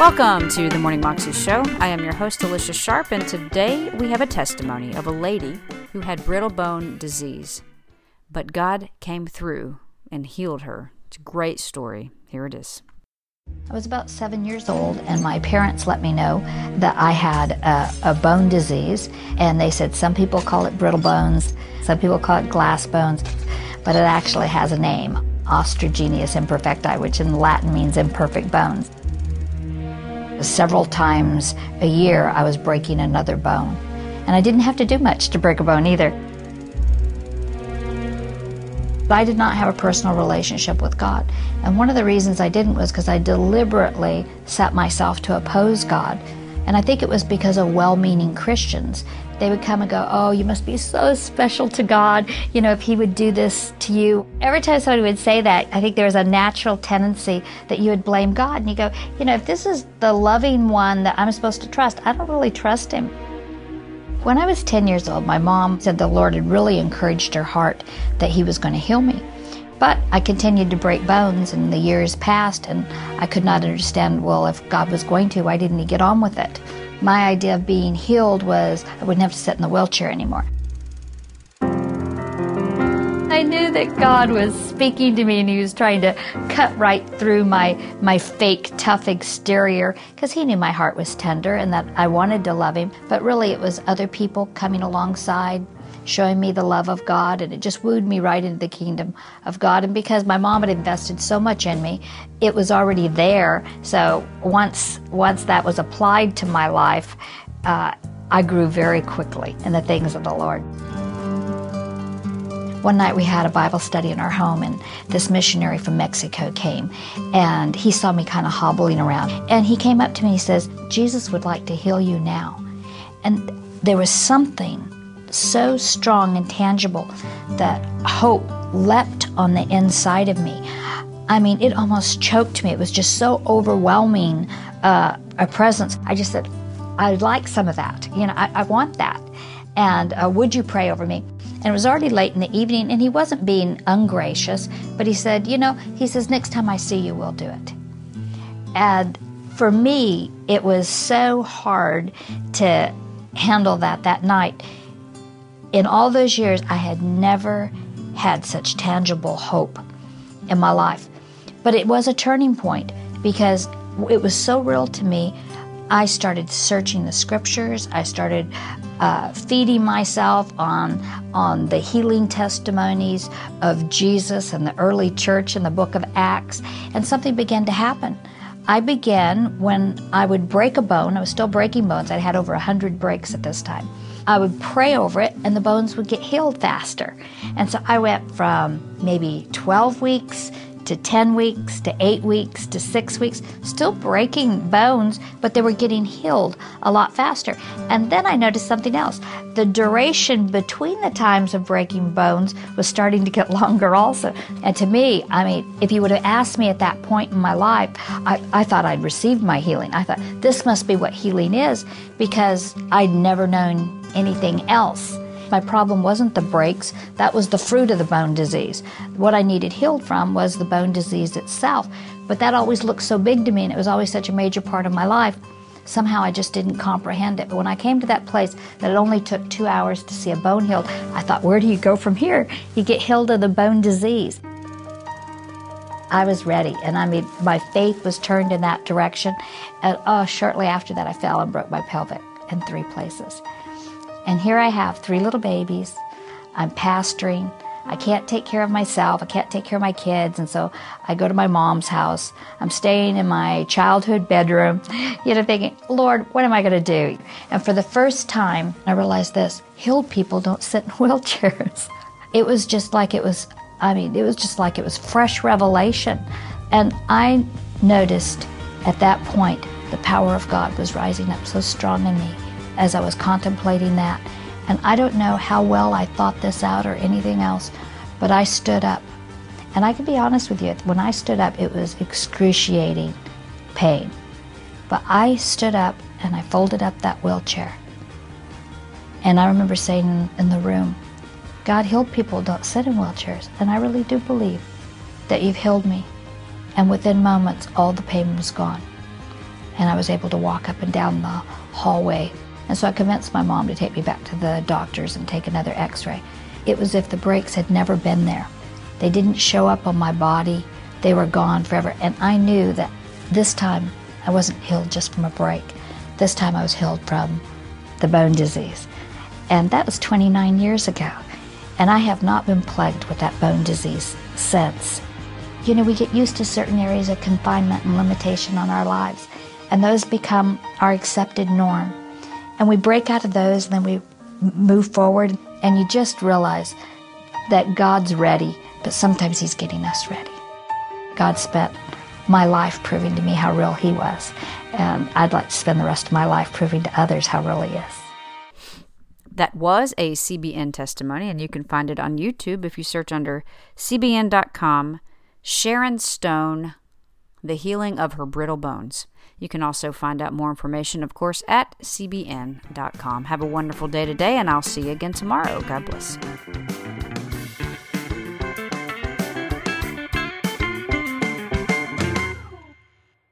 Welcome to the Morning Moxie Show. I am your host, Alicia Sharp, and today we have a testimony of a lady who had brittle bone disease. But God came through and healed her. It's a great story. Here it is. I was about seven years old, and my parents let me know that I had a, a, bone disease. And they said some people call it brittle bones, some people call it glass bones, but it actually has a name osteogenesis imperfecti, which in Latin means imperfect bones. Several times a year, I was breaking another bone. And I didn't have to do much to break a bone either. I did not have a personal relationship with God. And one of the reasons I didn't was because I deliberately set myself to oppose God. And I think it was because of well meaning Christians they would come and go, Oh, you must be so special to God. You know, if He would do this to you. Every time somebody would say that, I think there was a natural tendency that you would blame God. And you go, You know, if this is the loving one that I'm supposed to trust, I don't really trust Him. When I was 10 years old, my mom said the Lord had really encouraged her heart that He was going to heal me. But I continued to break bones, and the years passed, and I could not understand well, if God was going to, why didn't He get on with it? My idea of being healed was I wouldn't have to sit in the wheelchair anymore. I knew that God was speaking to me and He was trying to cut right through my, my fake, tough exterior because He knew my heart was tender and that I wanted to love Him. But really, it was other people coming alongside, showing me the love of God, and it just wooed me right into the kingdom of God. And because my mom had invested so much in me, it was already there. So once once that was applied to my life, uh, I grew very quickly in the things of the Lord. One night we had a Bible study in our home, and this missionary from Mexico came, and he saw me kind of hobbling around. And he came up to me and he says, Jesus would like to heal you now. And there was something so strong and tangible that hope leapt on the inside of me. I mean, it almost choked me. It was just so overwhelming uh, a presence. I just said, I'd like some of that. You know, I, I want that. And uh, would you pray over me? And it was already late in the evening, and he wasn't being ungracious, but he said, You know, he says, next time I see you, we'll do it. And for me, it was so hard to handle that that night in all those years, I had never had such tangible hope in my life. But it was a turning point because it was so real to me. I started searching the scriptures. I started uh, feeding myself on on the healing testimonies of Jesus and the early church in the book of Acts, and something began to happen. I began when I would break a bone. I was still breaking bones. I had over hundred breaks at this time. I would pray over it and the bones would get healed faster. And so I went from maybe 12 weeks to 10 weeks to 8 weeks to 6 weeks, still breaking bones, but they were getting healed a lot faster. And then I noticed something else. The duration between the times of breaking bones was starting to get longer also. And to me, I mean, if you would have asked me at that point in my life, I, I thought I'd received my healing. I thought this must be what healing is because I'd never known anything else. My problem wasn't the breaks, that was the fruit of the bone disease. What I needed healed from was the bone disease itself. But that always looked so big to me, and it was always such a major part of my life. Somehow I just didn't comprehend it. But when I came to that place that it only took two hours to see a bone healed, I thought, where do you go from here? You get healed of the bone disease. I was ready, and I mean, my faith was turned in that direction. And uh, shortly after that, I fell and broke my pelvic in three places. And here I have three little babies. I'm pastoring. I can't take care of myself. I can't take care of my kids. And so I go to my mom's house. I'm staying in my childhood bedroom, you know, thinking, Lord, what am I going to do? And for the first time, I realized this healed people don't sit in wheelchairs. It was just like it was, I mean, it was just like it was fresh revelation. And I noticed at that point the power of God was rising up so strong in me as I was contemplating that. And I don't know how well I thought this out or anything else, but I stood up. And I can be honest with you, when I stood up, it was excruciating pain. But I stood up and I folded up that wheelchair. And I remember saying in the room, God healed people don't sit in wheelchairs. And I really do believe that you've healed me. And within moments, all the pain was gone. and I was able to walk up and down the hallway. And so I convinced my mom to take me back to the doctors and take another x ray. It was if the breaks had never been there. They didn't show up on my body, they were gone forever. And I knew that this time I wasn't healed just from a break. This time I was healed from the bone disease. And that was 29 years ago. And I have not been plagued with that bone disease since. You know, we get used to certain areas of confinement and limitation on our lives, and those become our accepted norm. And we break out of those, and then we move forward, and you just realize that God's ready, but sometimes He's getting us ready. God spent my life proving to me how real He was, and I'd like to spend the rest of my life proving to others how real He is. That was a CBN testimony, and you can find it on YouTube if you search under cbn.com Sharon Stone, The Healing of Her Brittle Bones. You can also find out more information, of course, at cbn.com. Have a wonderful day today, and I'll see you again tomorrow. God bless.